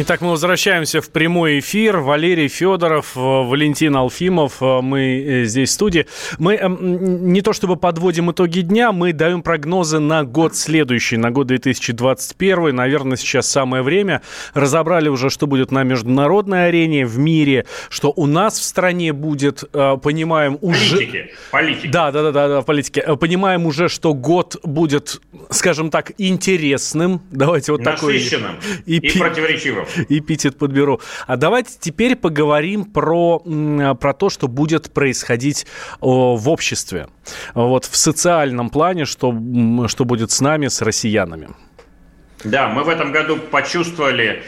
Итак, мы возвращаемся в прямой эфир. Валерий Федоров, э, Валентин Алфимов, э, мы э, здесь в студии. Мы эм, не то чтобы подводим итоги дня, мы даем прогнозы на год следующий, на год 2021. Наверное, сейчас самое время. Разобрали уже, что будет на международной арене, в мире, что у нас в стране будет. Понимаем уже... Политики. Политики. Да, да, да, да, да, политики. Понимаем уже, что год будет, скажем так, интересным. Давайте вот такой... Насыщенным и, и противоречивым. эпитет подберу. А давайте теперь поговорим про, про то, что будет происходить в обществе. Вот в социальном плане, что, что будет с нами, с россиянами. Да, мы в этом году почувствовали,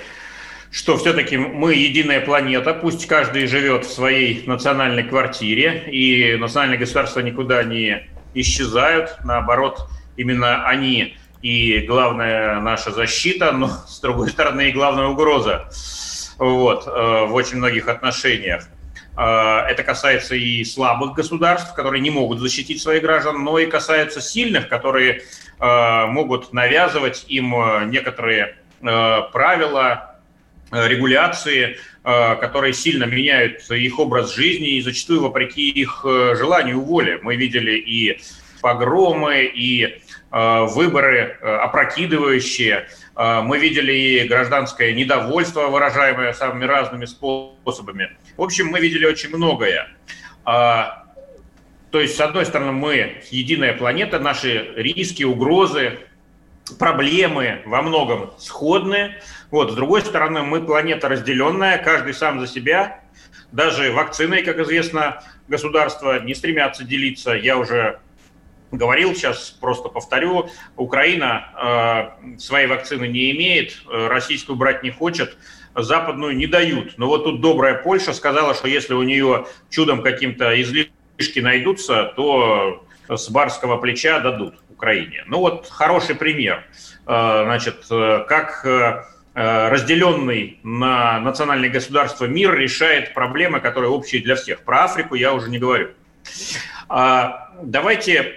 что все-таки мы единая планета, пусть каждый живет в своей национальной квартире, и национальные государства никуда не исчезают, наоборот, именно они и главная наша защита, но с другой стороны и главная угроза вот, э, в очень многих отношениях. Э, это касается и слабых государств, которые не могут защитить своих граждан, но и касается сильных, которые э, могут навязывать им некоторые правила, регуляции, которые сильно меняют их образ жизни и зачастую вопреки их желанию воле. Мы видели и погромы, и выборы э, опрокидывающие. Э, мы видели и гражданское недовольство, выражаемое самыми разными способами. В общем, мы видели очень многое. То есть, с одной стороны, мы единая планета, наши риски, угрозы, проблемы во многом сходны. Вот, с другой стороны, мы планета разделенная, каждый сам за себя. Даже вакциной, как известно, государства не стремятся делиться. Я уже говорил, сейчас просто повторю, Украина э, своей вакцины не имеет, э, российскую брать не хочет, западную не дают. Но вот тут добрая Польша сказала, что если у нее чудом каким-то излишки найдутся, то с барского плеча дадут Украине. Ну вот хороший пример. Э, значит, э, как э, разделенный на национальные государства мир решает проблемы, которые общие для всех. Про Африку я уже не говорю. А, давайте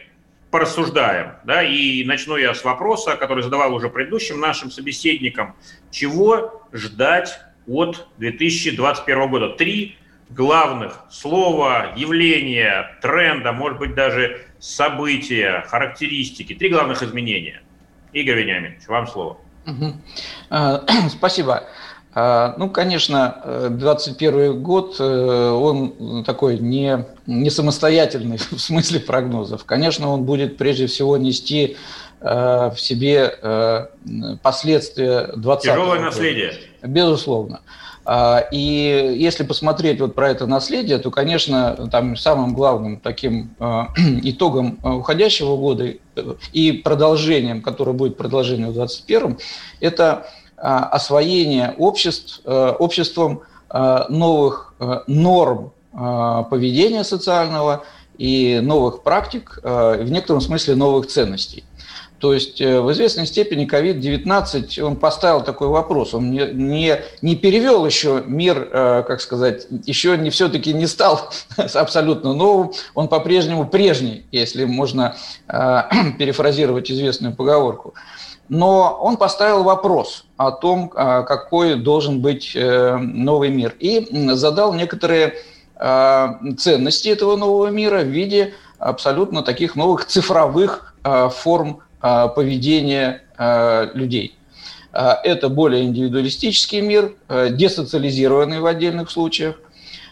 порассуждаем. Да, и начну я с вопроса, который задавал уже предыдущим нашим собеседникам. Чего ждать от 2021 года? Три главных слова, явления, тренда, может быть, даже события, характеристики. Три главных изменения. Игорь Вениаминович, вам слово. Спасибо. А, ну, конечно, 2021 год, э, он такой не, не самостоятельный в смысле прогнозов. Конечно, он будет прежде всего нести э, в себе э, последствия 20 Тяжелое года. наследие. Безусловно. А, и если посмотреть вот про это наследие, то, конечно, там самым главным таким итогом уходящего года и продолжением, которое будет продолжением в 2021, это освоение обществ, э, обществом э, новых э, норм поведения социального и новых практик, в некотором смысле новых ценностей. То есть в известной степени COVID-19, он поставил такой вопрос, он не, не, не перевел еще мир, как сказать, еще не все-таки не стал абсолютно новым, он по-прежнему прежний, если можно перефразировать известную поговорку но он поставил вопрос о том, а, какой должен быть э, новый мир, и задал некоторые а, ценности этого нового мира в виде абсолютно таких новых цифровых а, форм поведения людей. Это более индивидуалистический мир, десоциализированный в отдельных случаях,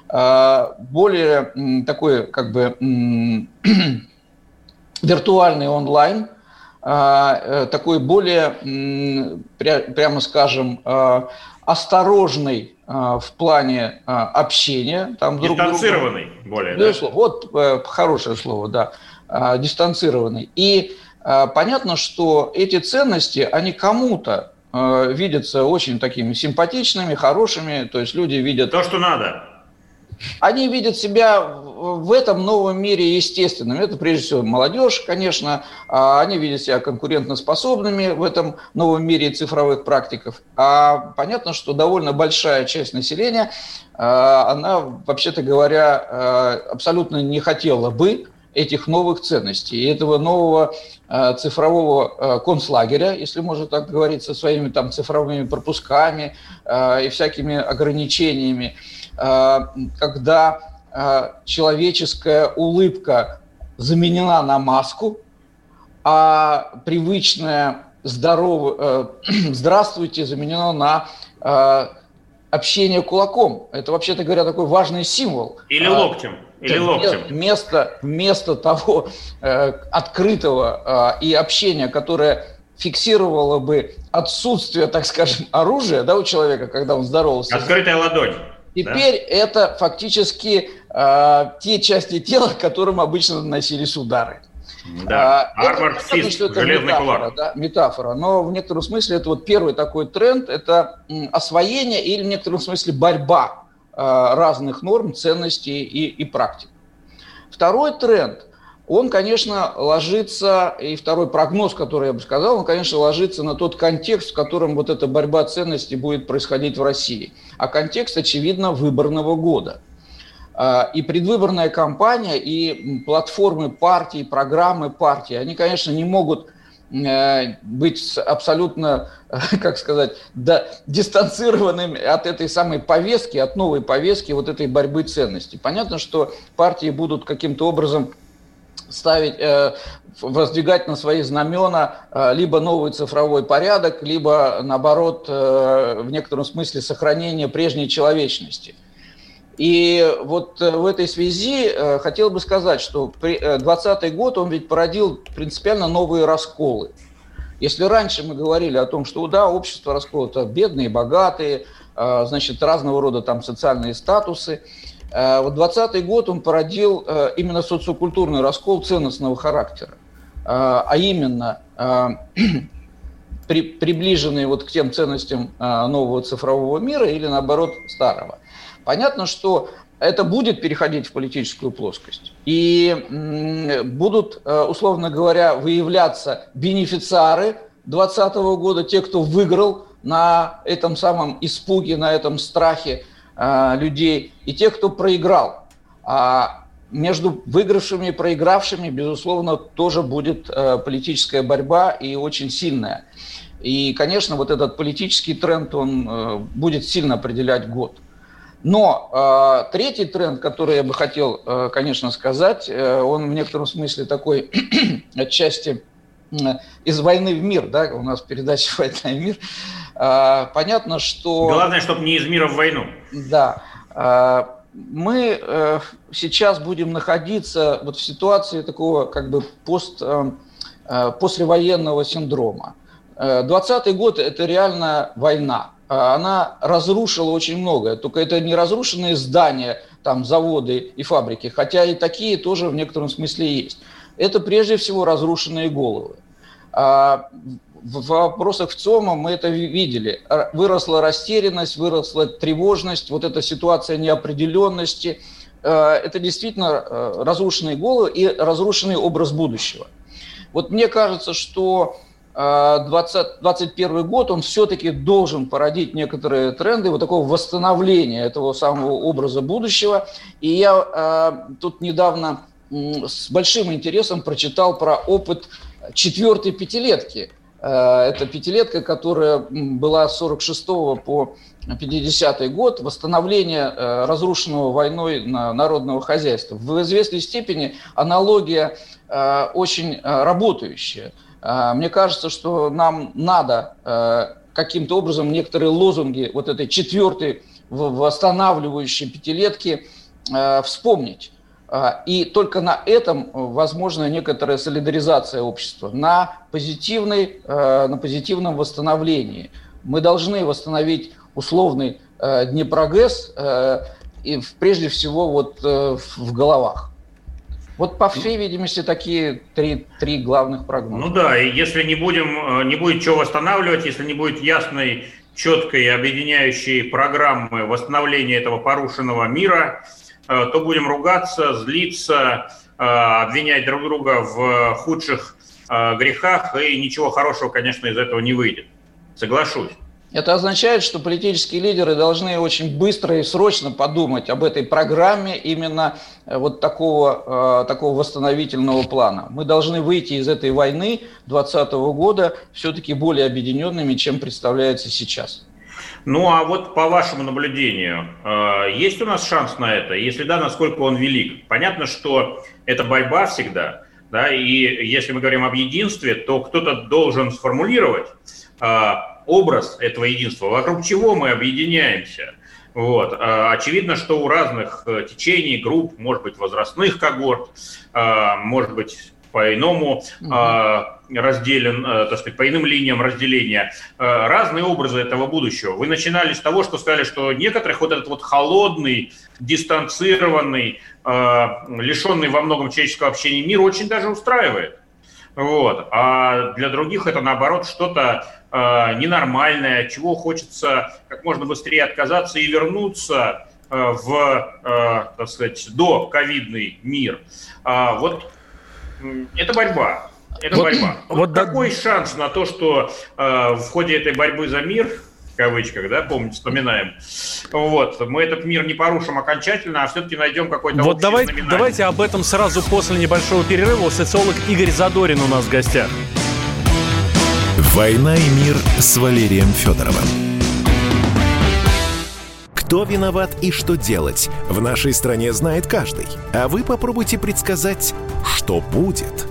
более такой как бы виртуальный онлайн – э, такой более, прямо скажем, а, осторожный а, в плане общения. Там дистанцированный друг более, Безусловно. Да? Вот э, хорошее слово, да, дистанцированный. И понятно, что эти ценности, они кому-то э, видятся очень такими симпатичными, хорошими, то есть люди видят... То, что надо. Они видят себя в этом новом мире естественным. Это прежде всего молодежь, конечно. А они видят себя конкурентоспособными в этом новом мире цифровых практиков. А понятно, что довольно большая часть населения, а, она, вообще-то говоря, а, абсолютно не хотела бы этих новых ценностей, и этого нового цифрового концлагеря, если можно так говорить, со своими там цифровыми пропусками и всякими ограничениями, когда э, человеческая улыбка заменена на маску, а привычное здорово, э, здравствуйте заменено на э, общение кулаком. Это, вообще-то говоря, такой важный символ. Или локтем. Или локтем. Вместо, вместо того э, открытого э, и общения, которое фиксировало бы отсутствие, так скажем, оружия да, у человека, когда он здоровался. Открытая ладонь. Теперь да? это фактически э, те части тела, к которым обычно наносились удары. Да, а, Армор Фист, железный метафора, кулак. Да, метафора, но в некотором смысле это вот первый такой тренд, это освоение или в некотором смысле борьба а, разных норм, ценностей и, и практик. Второй тренд, он, конечно, ложится, и второй прогноз, который я бы сказал, он, конечно, ложится на тот контекст, в котором вот эта борьба ценностей будет происходить в России. А контекст, очевидно, выборного года. А, и предвыборная кампания, и платформы партий, программы партий, они, конечно, не могут Э, быть абсолютно, как сказать, да, дистанцированными от этой самой повестки, от новой повестки вот этой борьбы ценностей. Понятно, что партии будут каким-то образом ставить, э, воздвигать на свои знамена э, либо новый цифровой порядок, либо, наоборот, в некотором смысле сохранение прежней человечности – и вот э, в этой связи э, хотел бы сказать, что 2020 э, год, он ведь породил принципиально новые расколы. Если раньше мы говорили о том, что да, общество расколото, бедные, богатые, значит, разного рода там социальные статусы, вот 2020 год он породил именно социокультурный раскол ценностного характера, а именно при, приближенные вот к тем ценностям нового цифрового мира или наоборот старого. Понятно, что это будет переходить в политическую плоскость. И будут, э, условно говоря, выявляться бенефициары 2020 года, те, кто выиграл на этом самом испуге, на этом страхе э, людей, и те, кто проиграл. А между выигравшими и проигравшими, безусловно, тоже будет э, политическая борьба и очень сильная. И, конечно, вот этот политический тренд, он будет сильно определять год. Но э, третий тренд, который я бы хотел, э, конечно, сказать, э, он в некотором смысле такой отчасти э, из войны в мир, да, у нас передача «Война и мир». Э, понятно, что... Главное, чтобы не из мира в войну. Да. Э, мы э, сейчас будем находиться вот в ситуации такого как бы пост, э, э послевоенного синдрома. 20 э, год – это реально война а, она разрушила очень многое. Только это не разрушенные здания, там, заводы и фабрики, хотя и такие тоже в некотором смысле есть. Это прежде всего разрушенные головы. В вопросах ЦОМа мы это видели. Выросла растерянность, выросла тревожность, вот эта ситуация неопределенности. А, это действительно а, разрушенные головы и разрушенный образ будущего. Вот мне кажется, что 2021 а, год, он все-таки должен породить некоторые тренды вот такого восстановления этого самого образа будущего. И я э, тут недавно э, с большим интересом прочитал про опыт четвертой пятилетки. Э, это пятилетка, которая была с 46 по 50 год, восстановление э, разрушенного войной народного хозяйства. В известной степени аналогия э, очень работающая – мне кажется, что нам надо каким-то образом некоторые лозунги вот этой четвертой восстанавливающей пятилетки вспомнить. А, и только на этом возможна некоторая солидаризация общества, на, позитивной, э, на позитивном восстановлении. Мы должны восстановить условный Днепрогэс, и прежде всего вот в головах. Вот по всей видимости такие три, три главных прогноза. Ну да, и если не будем, не будет чего восстанавливать, если не будет ясной, четкой, объединяющей программы восстановления этого порушенного мира, то будем ругаться, злиться, обвинять друг друга в худших грехах, и ничего хорошего, конечно, из этого не выйдет. Соглашусь. Это означает, что политические лидеры должны очень быстро и срочно подумать об этой программе именно э, вот такого, э, такого восстановительного плана. Мы должны выйти из этой войны 2020 года все-таки более объединенными, чем представляется сейчас. Ну а вот по вашему наблюдению, э, есть у нас шанс на это? Если да, насколько он велик? Понятно, что это борьба всегда, да, и если мы говорим об единстве, то кто-то должен сформулировать, образ этого единства, вокруг чего мы объединяемся. Вот. А, очевидно, что у разных э, течений, групп, может быть, возрастных когорт, может быть, по-иному угу. Разделен, э, так сказать, по иным линиям разделения, разные образы этого будущего. Вы начинали с того, что сказали, что некоторых вот этот вот холодный, дистанцированный, лишенный во многом человеческого общения мир очень даже устраивает. Вот. А для других это, наоборот, что-то э, ненормальное, чего хочется как можно быстрее отказаться и вернуться э, в, э, так сказать, до ковидный мир. А, вот это борьба. Это вот, борьба. Вот, какой да... шанс на то, что э, в ходе этой борьбы за мир кавычках, да, помните, вспоминаем. Вот, мы этот мир не порушим окончательно, а все-таки найдем какой-то Вот давай, давайте об этом сразу после небольшого перерыва. Социолог Игорь Задорин у нас в гостях. «Война и мир» с Валерием Федоровым. Кто виноват и что делать, в нашей стране знает каждый. А вы попробуйте предсказать, что будет –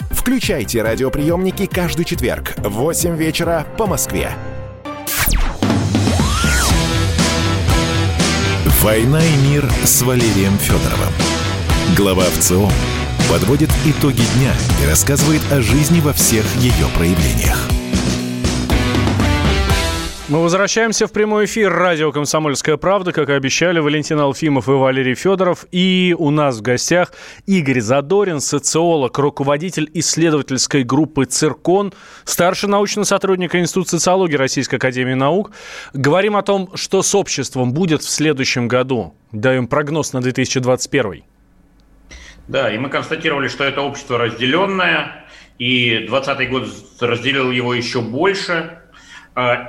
Включайте радиоприемники каждый четверг в 8 вечера по Москве. «Война и мир» с Валерием Федоровым. Глава ВЦО подводит итоги дня и рассказывает о жизни во всех ее проявлениях. Мы возвращаемся в прямой эфир радио «Комсомольская правда». Как и обещали, Валентин Алфимов и Валерий Федоров. И у нас в гостях Игорь Задорин, социолог, руководитель исследовательской группы «Циркон», старший научный сотрудник Института социологии Российской Академии Наук. Говорим о том, что с обществом будет в следующем году. Даем прогноз на 2021. Да, и мы констатировали, что это общество разделенное, и 2020 год разделил его еще больше –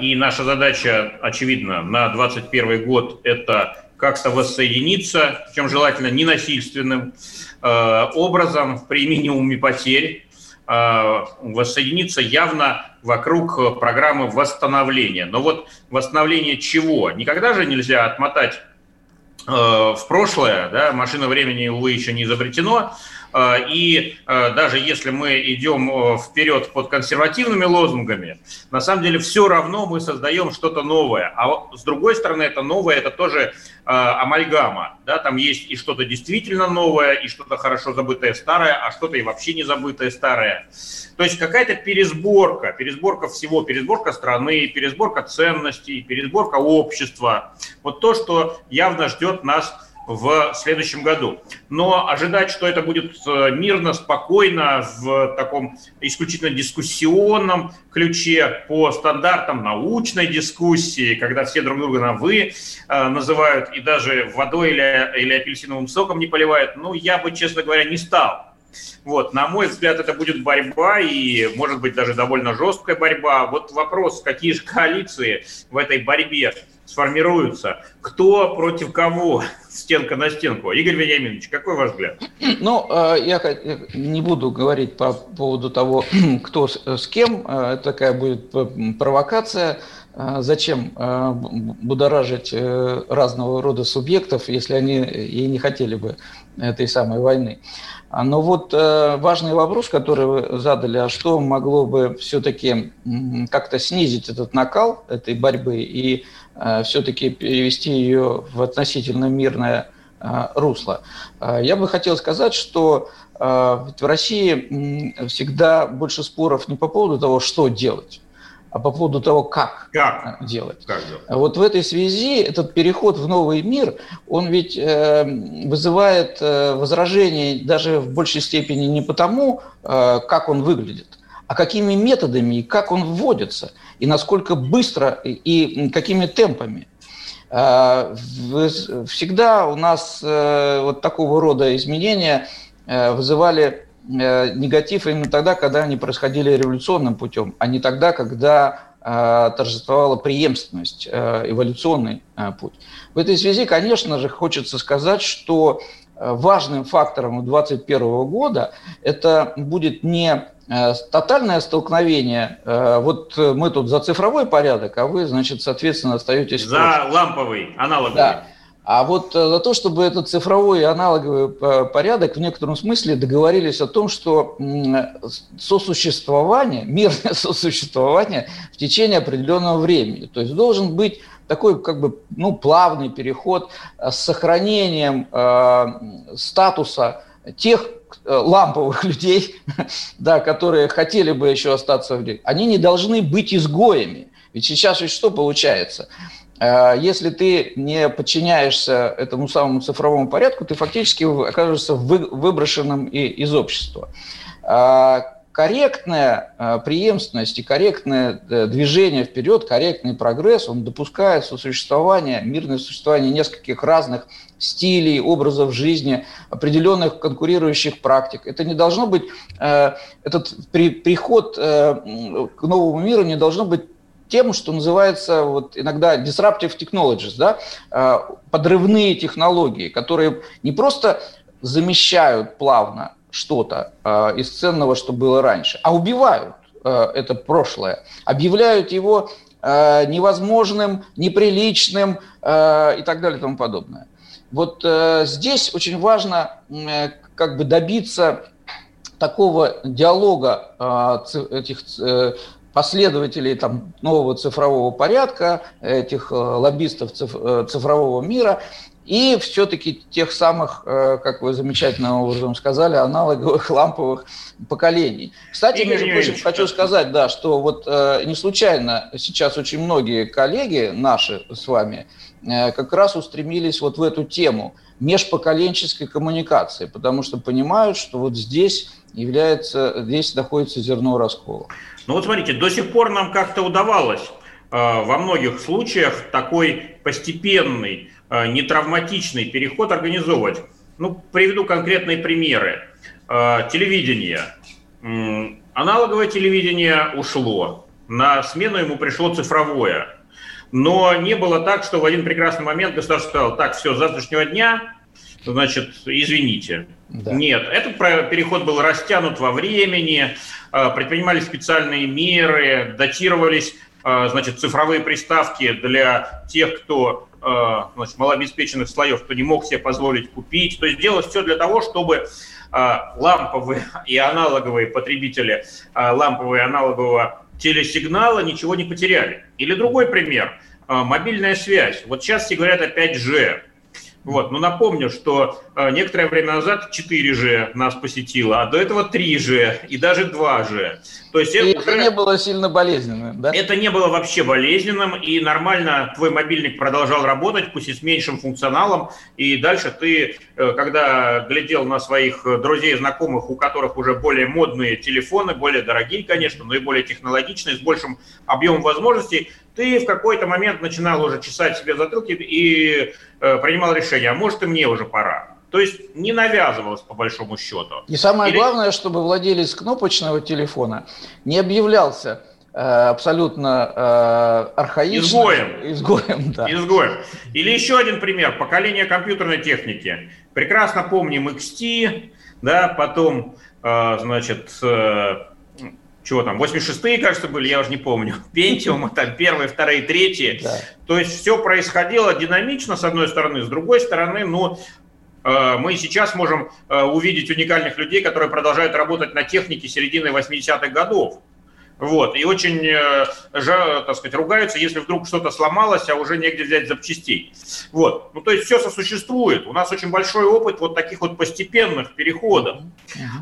и наша задача, очевидно, на 2021 год – это как-то воссоединиться, причем желательно ненасильственным а, образом, при минимуме потерь, а, воссоединиться явно вокруг программы восстановления. Но вот восстановление чего? Никогда же нельзя отмотать в прошлое, да, машина времени, увы, еще не изобретено, а, и а, даже если мы идем э, вперед под консервативными лозунгами, на самом деле все равно мы создаем что-то новое. А с другой стороны, это новое, это тоже амальгама. Да? Там есть и что-то действительно новое, и что-то хорошо забытое старое, а что-то и вообще не забытое старое. То есть какая-то пересборка, пересборка всего, пересборка страны, пересборка ценностей, пересборка общества. Вот то, что явно ждет нас в следующем году. Но ожидать, что это будет э, мирно, спокойно, в таком исключительно дискуссионном ключе, по стандартам научной дискуссии, когда все друг друга на «вы» э, называют и даже водой или, или апельсиновым соком не поливают, ну, я бы, честно говоря, не стал. Вот, на мой взгляд, это будет борьба и, может быть, даже довольно жесткая борьба. Вот вопрос, какие же коалиции в этой борьбе сформируются, кто против кого, стенка на стенку. Игорь Вениаминович, какой ваш взгляд? Ну, э, я не буду говорить по поводу того, кто с кем. Э, это такая будет провокация. Э, зачем будоражить разного рода субъектов, если они и не хотели бы этой самой войны? А, но вот важный вопрос, который вы задали, а что могло бы все-таки как-то снизить этот накал этой борьбы и Э, все-таки перевести ее в относительно мирное э, русло. Э, я бы хотел сказать, что в России всегда больше споров не по поводу того, что делать, а по поводу того, как, как? делать. Как делать. Вот в этой связи этот переход в новый мир, он ведь вызывает возражений даже в большей степени не потому, как он выглядит, а какими методами и как он вводится, и насколько быстро и какими темпами. А, всегда у нас э, вот такого рода изменения э, вызывали э, негатив именно тогда, когда они происходили революционным путем, а не тогда, когда торжествовала преемственность, эволюционный путь. В этой связи, конечно же, хочется сказать, что важным фактором 2021 года это будет не Э, тотальное столкновение. Э, вот мы тут за цифровой порядок, а вы, значит, соответственно, остаетесь... За ламповый, аналоговый. Да. А вот э, за то, чтобы этот цифровой и аналоговый порядок в некотором смысле договорились о том, что сосуществование, мирное сосуществование в течение определенного времени. То есть должен быть такой как бы ну, плавный переход с сохранением э, статуса тех Э, ламповых людей, да, которые хотели бы еще остаться в они не должны быть изгоями. Ведь сейчас ведь что получается? Э, если ты не подчиняешься этому самому цифровому порядку, ты фактически окажешься выброшенным из общества. Корректная э, преемственность и корректное э, движение вперед, корректный прогресс, он допускает сосуществование, мирное существование нескольких разных стилей, образов жизни, определенных конкурирующих практик. Это не должно быть, э, этот при, приход к новому миру не должно быть тем, что называется вот иногда disruptive technologies, да, подрывные технологии, которые не просто замещают плавно что-то э, из ценного, что было раньше, а убивают э, это прошлое, объявляют его э, невозможным, неприличным э, и так далее и тому подобное. Вот э, здесь очень важно э, как бы добиться такого диалога э, этих э, последователей там, нового цифрового порядка, этих э, лоббистов э, цифрового мира, и все-таки тех самых, э, как вы замечательным образом сказали, аналоговых ламповых поколений. Кстати, между прочим, хочу сказать, да, что вот э, не случайно сейчас очень многие коллеги наши с вами э, как раз устремились вот в эту тему межпоколенческой коммуникации, потому что понимают, что вот здесь является, здесь находится зерно раскола. Ну вот смотрите, до сих пор нам как-то удавалось во многих случаях такой постепенный нетравматичный переход организовывать. Ну, приведу конкретные примеры. Э, телевидение. Аналоговое телевидение ушло. На смену ему пришло цифровое. Но не было так, что в один прекрасный момент государство сказало, так, все, с завтрашнего дня, значит, извините. Да. Нет, этот переход был растянут во времени, э, предпринимались специальные меры, датировались значит, цифровые приставки для тех, кто Э, значит, малообеспеченных слоев, кто не мог себе позволить купить. То есть делать все для того, чтобы э, ламповые и аналоговые потребители э, лампового и аналогового телесигнала ничего не потеряли. Или другой пример. Мобильная связь. Вот сейчас все говорят о 5G. Вот, но напомню, что э, некоторое время назад 4G нас посетило, а до этого 3G и даже 2G. То есть это, это не было сильно болезненным, да? Это не было вообще болезненным, и нормально твой мобильник продолжал работать, пусть и с меньшим функционалом, и дальше ты, э, когда глядел на своих друзей, знакомых, у которых уже более модные телефоны, более дорогие, конечно, но и более технологичные, с большим объемом возможностей, ты в какой-то момент начинал уже чесать себе затылки и э, принимал решение, а может и мне уже пора. То есть не навязывалось по большому счету. И самое Или... главное, чтобы владелец кнопочного телефона не объявлялся э, абсолютно э, архаичным. Изгоем. Изгоем, да. Изгоем. Или еще один пример. Поколение компьютерной техники. Прекрасно помним XT, да, потом, э, значит, э, чего там, 86-е, кажется, были, я уже не помню, Пентиум, там первые, вторые, третьи. Да. То есть все происходило динамично, с одной стороны, с другой стороны, ну, э, мы сейчас можем э, увидеть уникальных людей, которые продолжают работать на технике середины 80-х годов. Вот. И очень, э, так сказать, ругаются, если вдруг что-то сломалось, а уже негде взять запчастей. Вот. Ну, то есть все сосуществует. У нас очень большой опыт вот таких вот постепенных переходов.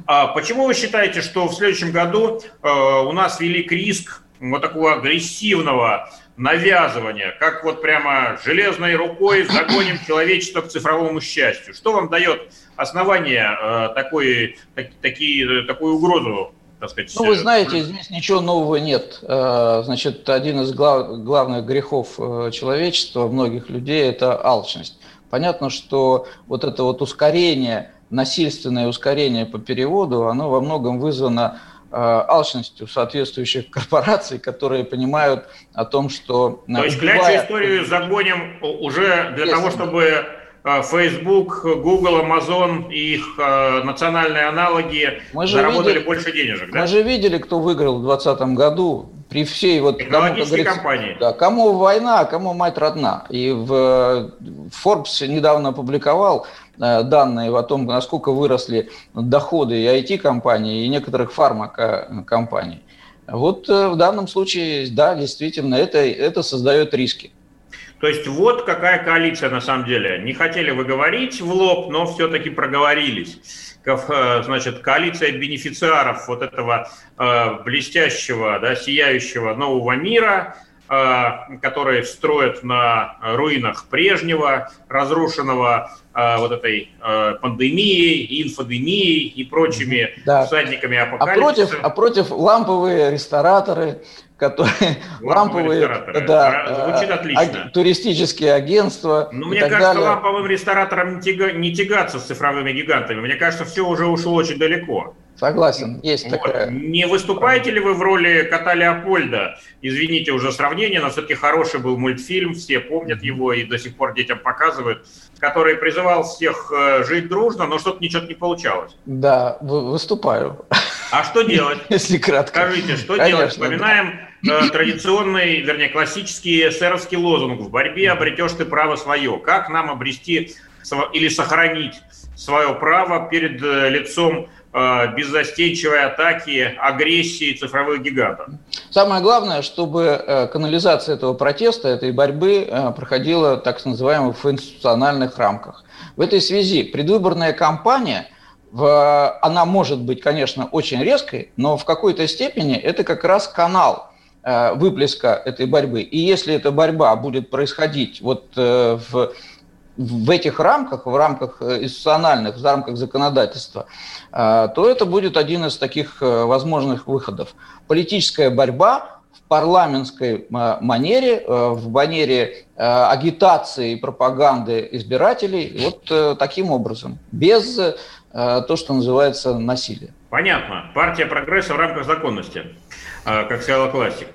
А почему вы считаете, что в следующем году э, у нас велик риск вот такого агрессивного навязывания, как вот прямо железной рукой загоним человечество к цифровому счастью? Что вам дает основание э, такой, так, такие, такую угрозу так сказать... Ну, вы знаете, здесь ничего нового нет. Э, значит, один из глав, главных грехов э, человечества, многих людей, это алчность. Понятно, что вот это вот ускорение, насильственное ускорение по переводу, оно во многом вызвано э, алчностью соответствующих корпораций, которые понимают о том, что... То есть клячу историю загоним уже для того, чтобы Facebook, Google, Amazon и их э, национальные аналоги мы же заработали видели, больше денежек, да? Мы же видели, кто выиграл в 2020 году при всей вот... Технологические кому, компании. Да, кому война, а кому мать родна. И в Forbes недавно опубликовал э, данные о том, насколько выросли доходы и IT-компаний, и некоторых фармакокомпаний. Вот э, в данном случае, да, действительно, это, это создает риски. То есть вот какая коалиция на самом деле. Не хотели вы говорить в лоб, но все-таки проговорились. Э, значит, коалиция бенефициаров вот этого э, блестящего, да, сияющего нового мира, которые строят на руинах прежнего, разрушенного э, вот этой э, пандемией, инфодемией и прочими да. всадниками апокалипсиса. А против, а против ламповые рестораторы, которые ламповые, да, Звучит отлично. А, туристические агентства. Ну, мне кажется, далее. ламповым рестораторам не, тяга, не тягаться с цифровыми гигантами. Мне кажется, все уже ушло очень далеко. Согласен, есть вот. такая. Не выступаете ли вы в роли кота Леопольда? Извините уже сравнение, но все-таки хороший был мультфильм, все помнят его и до сих пор детям показывают, который призывал всех э, жить дружно, но что-то ничего не получалось. Да, выступаю. А что делать? Если кратко. Скажите, что Конечно, делать? Вспоминаем да. э, традиционный, вернее, классический эсеровский лозунг «В борьбе обретешь ты право свое». Как нам обрести или сохранить свое право перед э, лицом беззастенчивой атаки, агрессии цифровых гигантов. Самое главное, чтобы э, канализация этого протеста, этой борьбы проходила так называемых в институциональных рамках. В этой связи предвыборная кампания – она может быть, конечно, очень резкой, но в какой-то степени это как раз канал э, выплеска этой борьбы. И если эта борьба будет происходить вот э, в, в этих рамках, в рамках э, институциональных, в рамках законодательства, э, то это будет один из таких э, возможных выходов. Политическая борьба в парламентской манере, в манере агитации и пропаганды избирателей вот таким образом, без то, что называется насилие. Понятно. Партия прогресса в рамках законности, как сказала классик.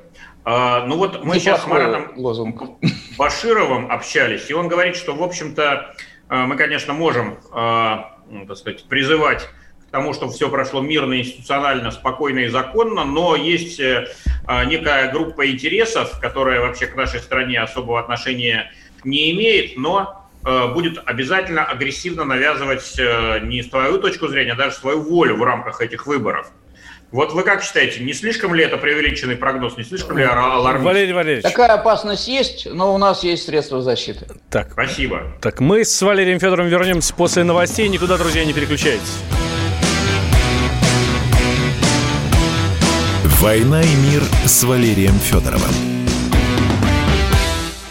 Э, ну вот мы сейчас с Маратом лозунг. Башировым общались, и он говорит, что, в общем-то, мы, конечно, можем, ну, так сказать, призывать к тому, чтобы все прошло мирно, институционально, спокойно и законно, но есть некая группа интересов, которая вообще к нашей стране особого отношения не имеет, но Э, будет обязательно агрессивно навязывать э, не свою точку зрения, а даже свою волю в рамках этих выборов. Вот вы как считаете, не слишком ли это преувеличенный прогноз, не слишком ли алармист? Валерий Валерьевич. Такая опасность есть, но у нас есть средства защиты. Так. Спасибо. Так, мы с Валерием Федоровым вернемся после новостей. Никуда, друзья, не переключайтесь. «Война и мир» с Валерием Федоровым.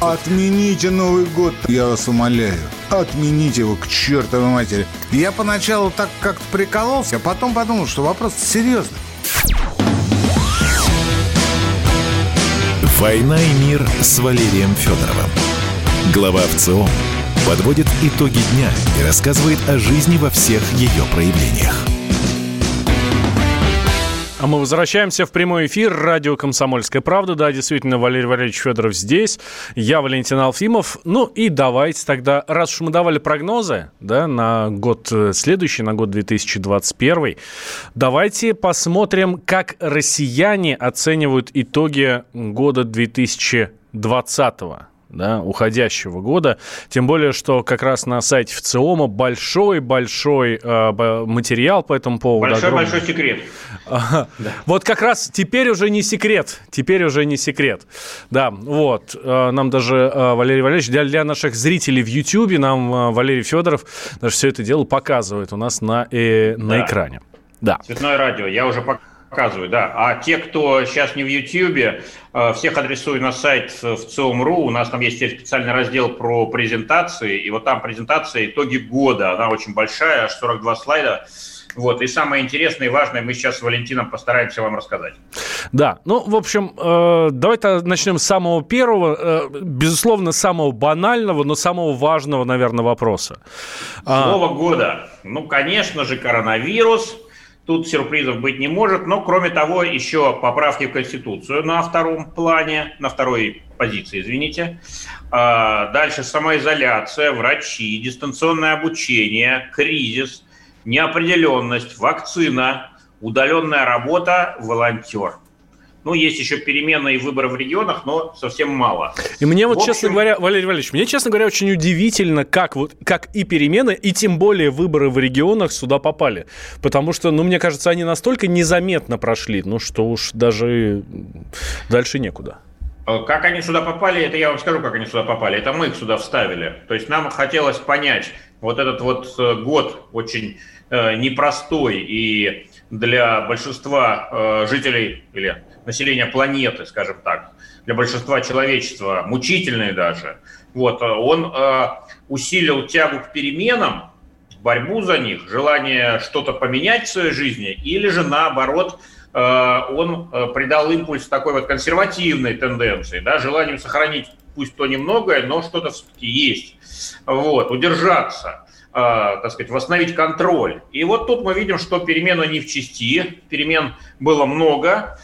Отмените Новый год, я вас умоляю. Отмените его к чертовой матери. Я поначалу так как-то прикололся, а потом подумал, что вопрос серьезный. «Война и мир» с Валерием Федоровым. Глава ВЦИОМ подводит итоги дня и рассказывает о жизни во всех ее проявлениях. А мы возвращаемся в прямой эфир. Радио «Комсомольская правда». Да, действительно, Валерий Валерьевич Федоров здесь. Я Валентин Алфимов. Ну и давайте тогда, раз уж мы давали прогнозы да, на год э, следующий, на год 2021, давайте посмотрим, как россияне оценивают итоги года 2020 да, уходящего года. Тем более, что как раз на сайте ВЦИОМа большой-большой э, материал по этому поводу. Большой-большой секрет. Ага. Да. Вот как раз теперь уже не секрет. Теперь уже не секрет. Да, вот. Э, нам даже э, Валерий Валерьевич, для, для наших зрителей в Ютьюбе, нам э, Валерий Федоров даже все это дело показывает у нас на, э, на экране. Да. Цветное радио. Я уже показываю Показываю, да. А те, кто сейчас не в Ютьюбе, э, всех адресую на сайт в ЦИОМ.ру. У нас там есть специальный раздел про презентации. И вот там презентация итоги года. Она очень большая, аж 42 слайда. Вот. И самое интересное и важное мы сейчас с Валентином постараемся вам рассказать. Да, ну, в общем, э, давайте начнем с самого первого, э, безусловно, самого банального, но самого важного, наверное, вопроса. А, Слово года. Ну, конечно же, коронавирус – Тут сюрпризов быть не может, но кроме того еще поправки в Конституцию на втором плане, на второй позиции, извините. А, дальше самоизоляция, врачи, дистанционное обучение, кризис, неопределенность, вакцина, удаленная работа, волонтер – ну, есть еще перемены и выборы в регионах, но совсем мало. И мне вот, общем... честно говоря, Валерий Валерьевич, мне, честно говоря, очень удивительно, как, вот, как и перемены, и тем более выборы в регионах сюда попали. Потому что, ну, мне кажется, они настолько незаметно прошли, ну, что уж даже дальше некуда. Э, как они сюда попали, это я вам скажу, как они сюда попали. Это мы их сюда вставили. То есть нам хотелось понять вот этот вот э, год очень э, непростой и для большинства э, жителей или населения планеты, скажем так, для большинства человечества, мучительный даже, вот, э, он э, усилил тягу к переменам, борьбу за них, желание что-то поменять в своей жизни, или же наоборот, э, он э, придал импульс такой вот консервативной тенденции, да, желанием сохранить пусть то немногое, но что-то все-таки есть, вот, удержаться. Э, так сказать, восстановить контроль. И вот тут мы видим, что перемены не в части, перемен было много,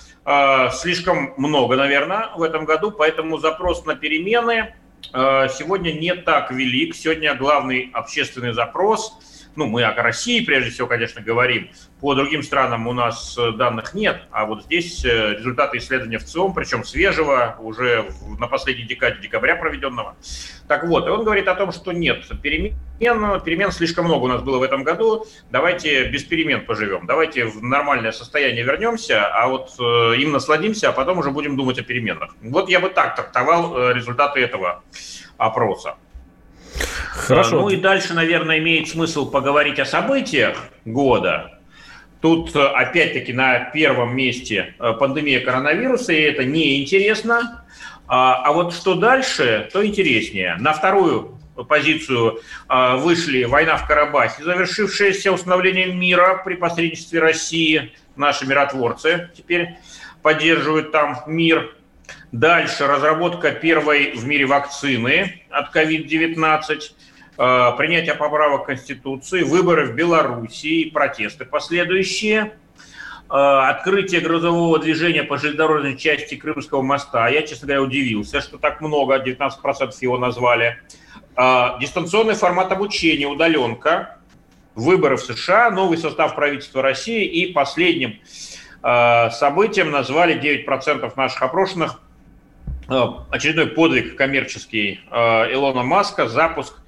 слишком много, наверное, в этом году, поэтому запрос на перемены э, сегодня не так велик. Сегодня главный общественный запрос – ну, мы о России прежде всего, конечно, говорим. По другим странам у нас э, данных нет, а вот здесь э, результаты исследования в ЦИОМ, причем свежего, уже на последней декаде декабря проведенного. Так вот, он говорит о том, что нет, перемен, перемен слишком много у нас было в этом году, давайте без перемен поживем, давайте в нормальное состояние вернемся, а вот э, им насладимся, а потом уже будем думать о переменах. Вот я бы так трактовал результаты этого опроса. Хорошо. Ну и дальше, наверное, имеет смысл поговорить о событиях года. Тут, э, опять-таки, на первом месте э, пандемия коронавируса, и это неинтересно. А, а вот что дальше, то интереснее. На вторую позицию э, вышли война в Карабахе, завершившаяся установлением мира при посредничестве России. Наши миротворцы теперь поддерживают там мир. Дальше разработка первой в мире вакцины от COVID-19, э, принятие поправок Конституции, выборы в Белоруссии, протесты последующие, э, открытие грузового движения по железнодорожной части Крымского моста. Я, честно говоря, удивился, что так много, 19% его назвали. Э, дистанционный формат обучения, удаленка, выборы в США, новый состав правительства России и последним событием, назвали 9% наших опрошенных очередной подвиг коммерческий Илона Маска, запуск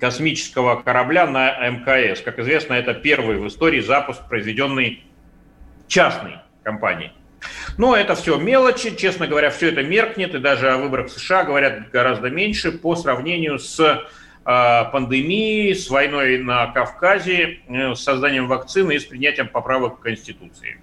космического корабля на МКС. Как известно, это первый в истории запуск, произведенный частной компанией. Но это все мелочи, честно говоря, все это меркнет, и даже о выборах США говорят гораздо меньше по сравнению с э, пандемией, с войной на Кавказе, э, с созданием вакцины и с принятием поправок к Конституции.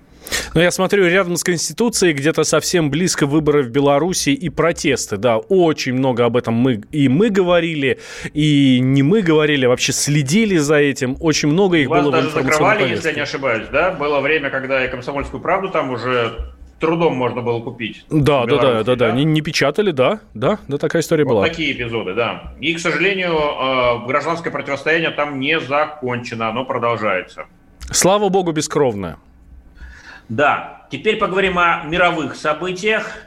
Но я смотрю, рядом с Конституцией, где-то совсем близко выборы в Беларуси и протесты. Да, очень много об этом мы и мы говорили, и не мы говорили, а вообще следили за этим. Очень много их Вас было даже в закрывали, повестке. если я не ошибаюсь, да? Было время, когда и «Комсомольскую правду» там уже трудом можно было купить. Да, да, да, да, да, Не, не печатали, да, да, да, такая история Вот была. такие эпизоды, да. И, к сожалению, э, гражданское противостояние там не закончено, оно продолжается. Слава богу, бескровная. Да, теперь поговорим о мировых событиях.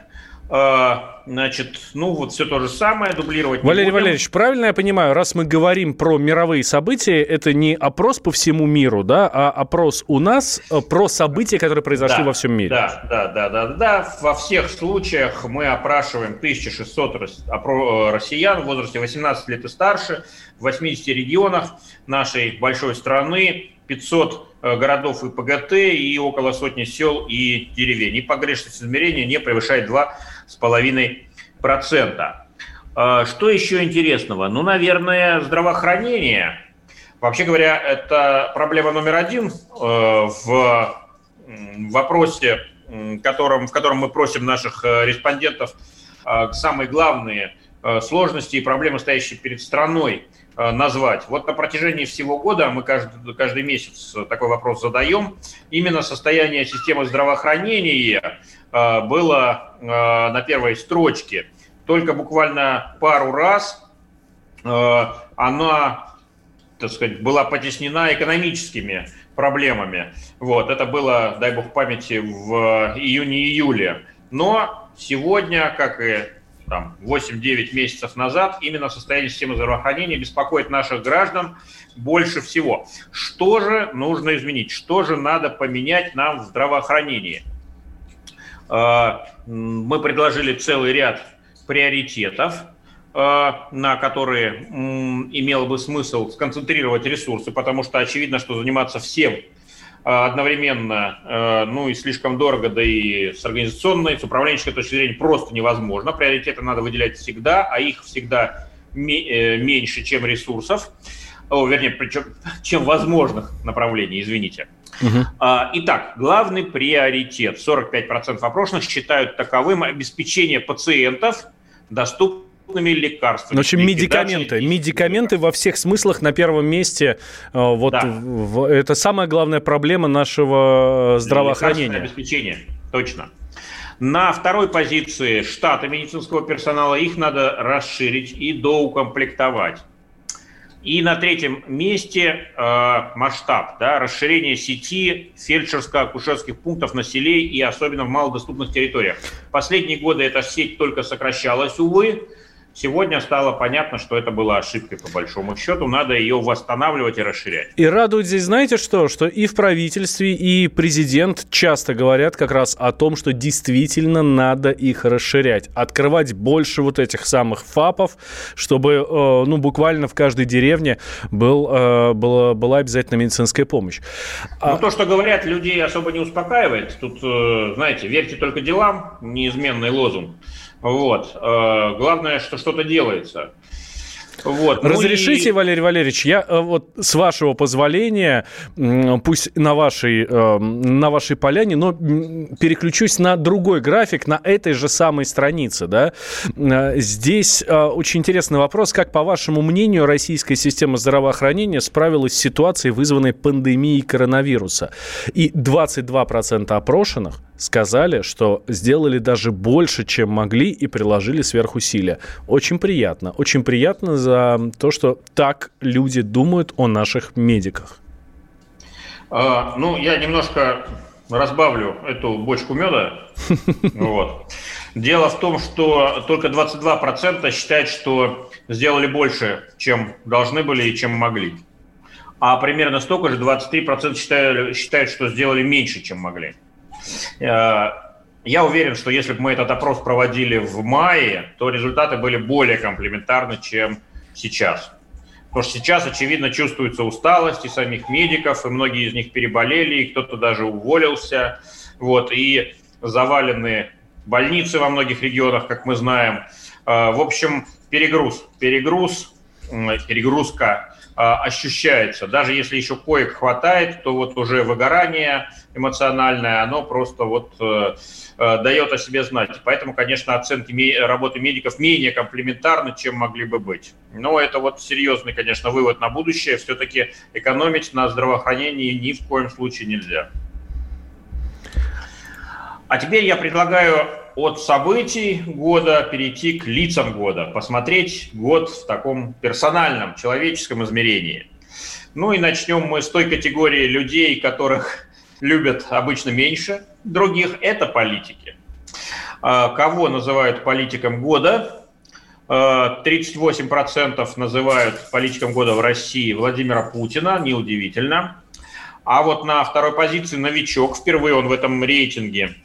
Э, Значит, ну вот все то же самое, дублировать Валерий будем. Валерьевич, правильно я понимаю, раз мы говорим про мировые события, это не опрос по всему миру, да, а опрос у нас э, про события, которые произошли Да, во всем мире. Да, да, да, да, да. Во всех случаях мы опрашиваем 1600 рос- опро- э, россиян в возрасте 18 лет и старше в 80 регионах нашей большой страны, 500 э, городов и ПГТ и около сотни сел и деревень. И погрешность измерения не превышает 2,5%. Э, Что еще интересного? Ну, наверное, здравоохранение. Вообще говоря, это проблема номер один э, в вопросе, м, котором, в котором мы просим наших э, респондентов э, самые главные э, сложности и проблемы, стоящие перед страной, э, назвать. Вот на протяжении всего года мы каждый, каждый месяц такой вопрос задаем. Именно состояние системы здравоохранения э, было э, на первой строчке. Только буквально пару раз э, она так сказать, была потеснена экономическими проблемами. Вот, это было, дай бог памяти, в июне-июле. Но сегодня, как и там, 8-9 месяцев назад, именно состояние системы здравоохранения беспокоит наших граждан больше всего. Что же нужно изменить? Что же надо поменять нам в здравоохранении? Э, Мы предложили целый ряд приоритетов, э, на которые имело бы смысл сконцентрировать ресурсы, потому что очевидно, что заниматься всем одновременно, э, ну и слишком дорого, да и с организационной, с управленческой точки зрения просто невозможно. Приоритеты надо выделять всегда, а их всегда э, меньше, чем ресурсов, О, вернее, причем, чем возможных направлений, извините. А, Итак, главный приоритет. 45% опрошенных считают таковым обеспечение пациентов доступными лекарствами. В общем, медикаменты. Медикаменты во всех смыслах на первом месте. Э, Вот Да. это самая главная проблема нашего Лекарственное здравоохранения. обеспечение, точно. На второй позиции штаты медицинского персонала, их надо расширить и доукомплектовать. И на третьем месте э, масштаб, да, расширение сети фельдшерско-акушерских пунктов на селе и особенно в малодоступных территориях. Последние годы эта сеть только сокращалась, увы. Сегодня стало понятно, что это была ошибкой по большому счету. Надо ее восстанавливать и расширять. И радует здесь, знаете что? Что и в правительстве, и президент часто говорят как раз о том, что действительно надо их расширять. Открывать больше вот этих самых ФАПов, чтобы э, ну, буквально в каждой деревне был, э, была, была обязательно медицинская помощь. А- Ну, то, что говорят, людей особо не успокаивает. Тут, э, знаете, верьте только делам, неизменный лозунг. Вот. Э, Главное, что что-то делается. Вот. Ну Разрешите, и- Валерий Валерьевич, я э, вот с вашего позволения, пусть на вашей, э, на вашей поляне, но переключусь на другой график, на этой же самой странице. Да? Здесь очень интересный вопрос. Как, по вашему мнению, российская система здравоохранения справилась с ситуацией, вызванной пандемией коронавируса? И 22% опрошенных сказали, что сделали даже больше, чем могли и приложили сверхусилия. Очень приятно. Очень приятно за то, что так люди думают о наших медиках. А, ну, я немножко разбавлю эту бочку меда. Вот. Дело в том, что только 22% считают, что сделали больше, чем должны были и чем могли. а примерно столько же, 23% считают, считают, что сделали меньше, чем могли. Э, я уверен, что если бы мы этот опрос проводили в мае, то результаты были более комплементарны, чем сейчас. Потому что сейчас, очевидно, чувствуется усталость и самих медиков, и многие из них переболели, и кто-то даже уволился. Вот, и завалены больницы во многих регионах, как мы знаем. Э, в общем, перегруз, перегруз, перегрузка ощущается. Даже если еще коек хватает, то вот уже выгорание эмоциональное, оно просто вот э, дает о себе знать. Поэтому, конечно, оценки работы медиков менее комплементарны, чем могли бы быть. Но это вот серьезный, конечно, вывод на будущее. Все-таки экономить на здравоохранении ни в коем случае нельзя. А теперь я предлагаю от событий года перейти к лицам года, посмотреть год в таком персональном, человеческом измерении. Ну и начнем мы с той категории людей, которых любят обычно меньше других, это политики. А, кого называют политиком года? 38% а, называют политиком года в России Владимира Путина, неудивительно. А вот на второй позиции новичок, впервые он в этом рейтинге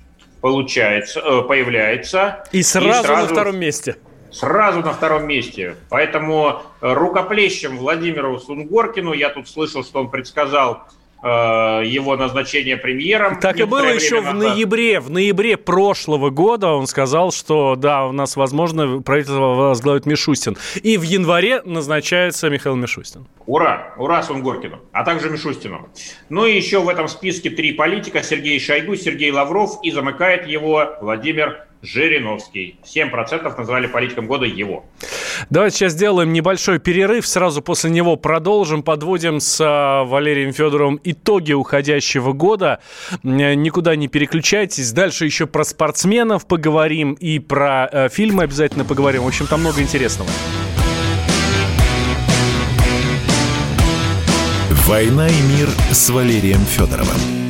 получается, э, появляется. И сразу, и сразу на втором месте. Сразу на втором месте. Поэтому э, рукоплещем Владимиру Сунгоркину, я тут слышал, что он предсказал его назначение премьером. Так и было еще назад. в ноябре, в ноябре прошлого года он сказал, что да, у нас, возможно, правительство возглавит Мишустин. И в январе назначается Михаил Мишустин. Ура! Ура Сунгоркину, а также Мишустину. Ну и еще в этом списке три политика. Сергей Шойгу, Сергей Лавров и замыкает его Владимир Жириновский. 7% назвали политиком года его. Давайте сейчас сделаем небольшой перерыв. Сразу после него продолжим. Подводим с а, Валерием Федоровым итоги уходящего года. Никуда не переключайтесь. Дальше еще про спортсменов поговорим и про э, фильмы обязательно поговорим. В общем, там много интересного. «Война и мир» с Валерием Федоровым.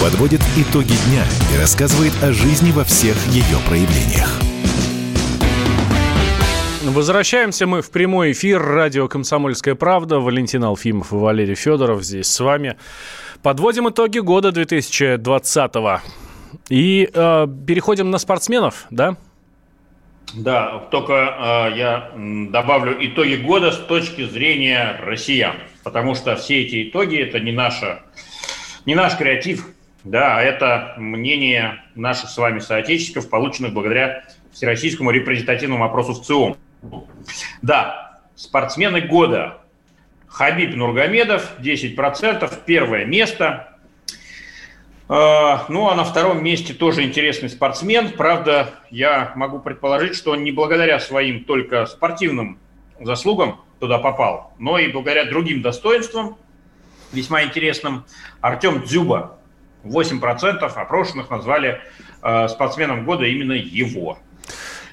подводит итоги дня и рассказывает о жизни во всех ее проявлениях. Возвращаемся мы в прямой эфир. Радио «Комсомольская правда». Валентин Алфимов и Валерий Федоров здесь с вами. Подводим итоги года 2020 -го. И э, переходим на спортсменов, да? Да, только э, я добавлю итоги года с точки зрения россиян. Потому что все эти итоги – это не, наша, не наш креатив, да, это мнение наших с вами соотечественников, полученных благодаря Всероссийскому репрезентативному опросу в ЦИОМ. Да, спортсмены года. Хабиб Нургомедов, 10%, первое место. А, ну, а на втором месте тоже интересный спортсмен. Правда, я могу предположить, что он не благодаря своим только спортивным заслугам туда попал, но и благодаря другим достоинствам, весьма интересным. Артем Дзюба, 8% опрошенных назвали э, спортсменом года именно его.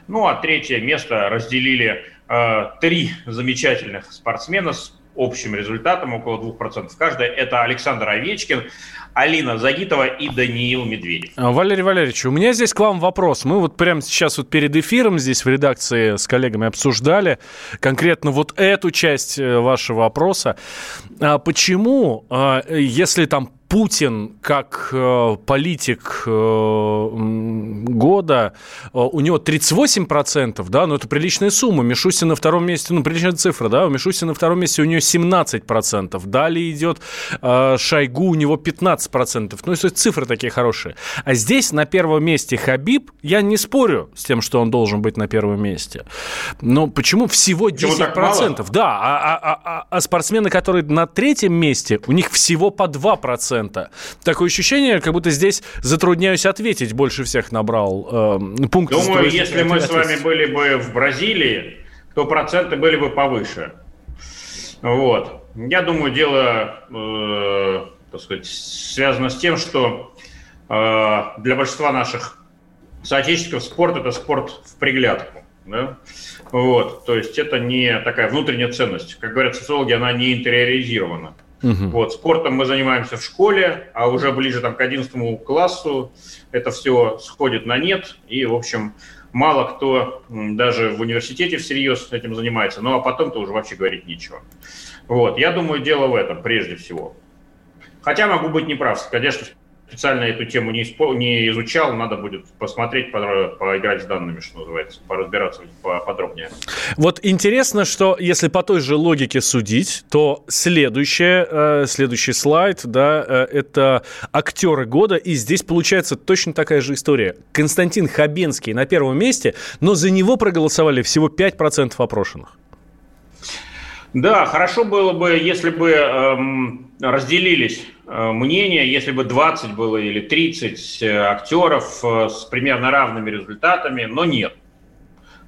Ну а третье место разделили э, три замечательных спортсмена с общим результатом около 2%. Каждая это Александр Овечкин, Алина Загитова и Даниил Медведев. А, Валерий Валерьевич, у меня здесь к вам вопрос. Мы вот прямо сейчас вот перед эфиром здесь в редакции с коллегами обсуждали конкретно вот эту часть э, вашего вопроса. А почему, а, если там Путин как э, политик э, года, э, у него 38%, да, но это приличная сумма. Мишустин на втором месте, ну, приличная цифра, да, у Мишустина на втором месте у нее 17%. Далее идет э, Шойгу, у него 15%. Ну, то есть цифры такие хорошие. А здесь на первом месте Хабиб, я не спорю с тем, что он должен быть на первом месте. Но почему всего 10%? Да, а, а, а, а спортсмены, которые на третьем месте, у них всего по 2%. Такое ощущение, как будто здесь затрудняюсь ответить, больше всех набрал э, пункт. Думаю, если мы с вами были бы в Бразилии, то проценты были бы повыше. Вот. Я думаю, дело, э, так сказать, связано с тем, что э, для большинства наших соотечественников спорт – это спорт в приглядку. Да? Вот, то есть это не такая внутренняя ценность. Как говорят социологи, она не интериоризирована. Угу. Вот, спортом мы занимаемся в школе, а уже ближе там, к 11 классу это все сходит на нет. И, в общем, мало кто даже в университете всерьез этим занимается. Ну, а потом-то уже вообще говорить нечего. Вот, я думаю, дело в этом прежде всего. Хотя могу быть неправ. Конечно, специально эту тему не, испо, не изучал, надо будет посмотреть, по, поиграть с данными, что называется, поразбираться подробнее. Вот интересно, что если по той же логике судить, то следующее, э, следующий слайд, да, э, это актеры года, и здесь получается точно такая же история. Константин Хабенский на первом месте, но за него проголосовали всего 5% опрошенных. Да, хорошо было бы, если бы эм, разделились э, мнения, если бы 20 было или 30 э, актеров э, с примерно равными результатами, но нет.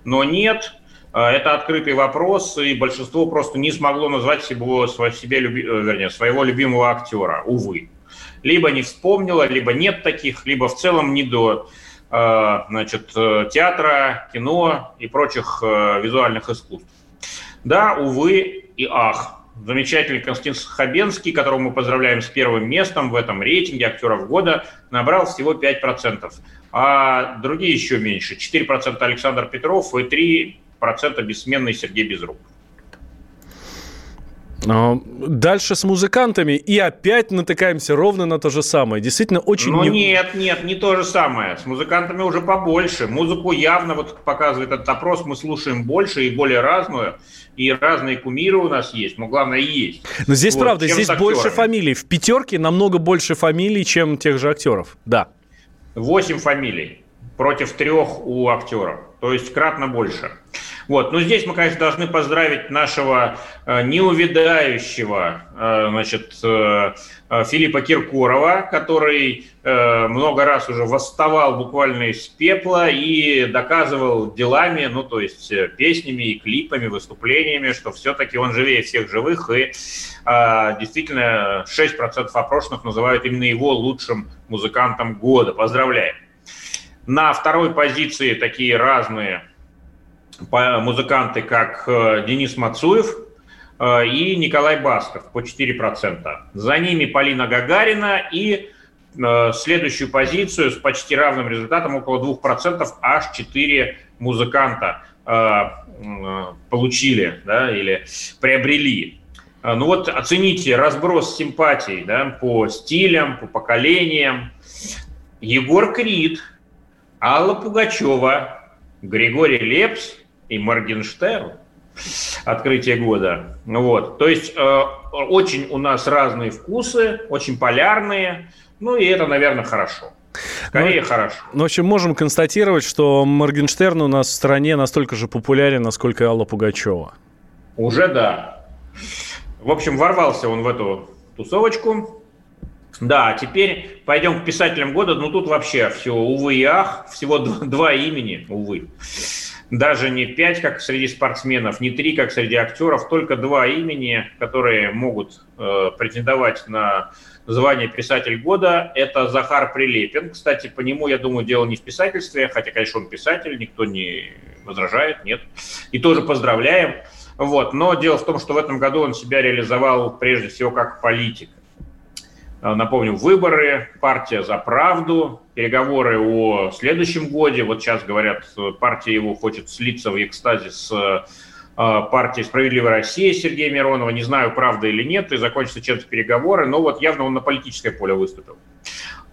Но нет, э, это открытый вопрос, и большинство просто не смогло назвать себе, себе люби, э, вернее, своего любимого актера, увы. Либо не вспомнила, либо нет таких, либо в целом не до э, значит, театра, кино и прочих визуальных искусств. Да, увы и ах. Замечательный Константин Хабенский, которого мы поздравляем с первым местом в этом рейтинге актеров года, набрал всего 5%. А другие еще меньше. 4% Александр Петров и 3% бессменный Сергей Безруков. А, дальше с музыкантами и опять натыкаемся ровно на то же самое. Действительно очень... Ну не... нет, нет, не то же самое. С музыкантами уже побольше. Музыку явно, вот показывает этот опрос, мы слушаем больше и более разную. И разные кумиры у нас есть, но главное есть. Но здесь вот, правда, здесь больше фамилий. В пятерке намного больше фамилий, чем тех же актеров. Да. Восемь фамилий против трех у актеров. То есть кратно больше. Вот. Но здесь мы, конечно, должны поздравить нашего э, неувядающего э, значит, э, э, Филиппа Киркорова, который много раз уже восставал буквально из пепла и доказывал делами, ну, то есть песнями и клипами, выступлениями, что все-таки он живее всех живых, и действительно 6% опрошенных называют именно его лучшим музыкантом года. Поздравляем! На второй позиции такие разные музыканты, как э, Денис Мацуев э, и Николай Басков по 4%. За ними Полина Гагарина и э, следующую позицию с почти равным результатом, около 2%, аж 4 музыканта получили да, или приобрели. Ну вот оцените разброс симпатий да, по стилям, по поколениям. Егор Крид, Алла Пугачева, Григорий Лепс и Моргенштерн. Открытие года. Вот. То есть э, очень у нас разные вкусы, очень полярные. Ну и это, наверное, хорошо. Скорее ну, хорошо. Ну, в общем, можем констатировать, что Моргенштерн у нас в стране настолько же популярен, насколько и Алла Пугачева. Уже да. В общем, ворвался он в эту тусовочку. Да, теперь пойдем к писателям года. Ну, тут вообще все, увы и ах, всего два, два имени, увы даже не пять, как среди спортсменов, не три, как среди актеров, только два имени, которые могут э, претендовать на звание писатель года. Это Захар Прилепин. Кстати, по нему, я думаю, дело не в писательстве, хотя, конечно, он писатель, никто не возражает, нет. И тоже поздравляем. Вот. Но дело в том, что в этом году он себя реализовал прежде всего как политик. Э, напомню, выборы, партия за правду, переговоры о следующем годе. Вот сейчас говорят, партия его хочет слиться в экстазе с партии «Справедливая Россия» Сергея Миронова. Не знаю, правда или нет, и закончатся чем-то переговоры, но вот явно он на политическое поле выступил.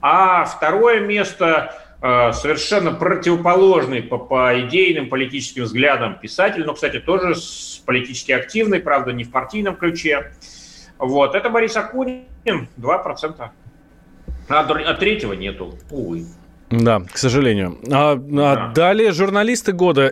А второе место совершенно противоположный по, по идейным политическим взглядам писатель, но, кстати, тоже политически активный, правда, не в партийном ключе. Вот, это Борис Акунин, 2%. А, а третьего нету, увы. Да, к сожалению. А, а да. а далее журналисты года,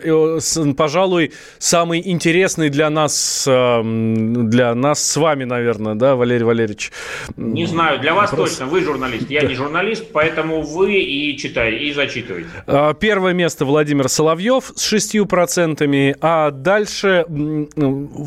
пожалуй, самый интересный для нас, эм, для нас с вами, наверное, да, Валерий Валерьевич? Не знаю, для вас Вопрос... точно, вы журналист, я не журналист, поэтому вы и читаете, и зачитываете. А, первое место Владимир Соловьев с шестью процентами, а дальше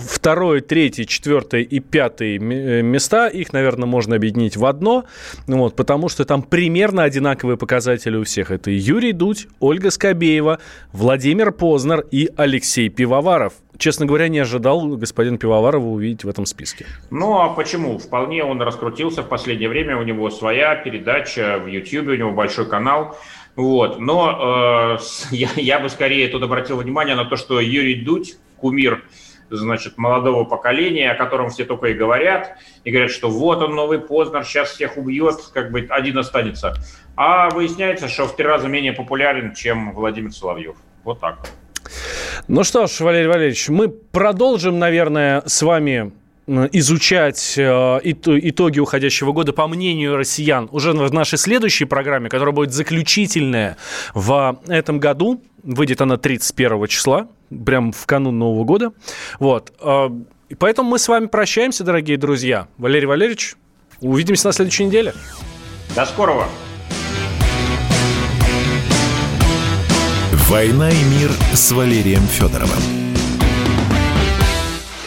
второе, третье, четвертое и пятое э, места, их, наверное, можно объединить в одно, вот, потому что там примерно одинаковые показатели у всех. Это Юрий Дудь, Ольга Скобеева, Владимир Познер и Алексей Пивоваров. Честно говоря, не ожидал господин Пивоварова увидеть в этом списке. Ну, а почему? Вполне он раскрутился в последнее время. У него своя передача в YouTube, у него большой канал. Вот. Но э, я, я бы скорее тут обратил внимание на то, что Юрий Дудь, кумир значит, молодого поколения, о котором все только и говорят, и говорят, что вот он новый Познер, сейчас всех убьет, как бы один останется. А выясняется, что в три раза менее популярен, чем Владимир Соловьев. Вот так. Ну что ж, Валерий Валерьевич, мы продолжим, наверное, с вами изучать э, итоги уходящего года по мнению россиян уже в нашей следующей программе, которая будет заключительная в этом году. Выйдет она 31 числа, прям в канун Нового года. Вот. И поэтому мы с вами прощаемся, дорогие друзья. Валерий Валерьевич, увидимся на следующей неделе. До скорого. «Война и мир» с Валерием Федоровым.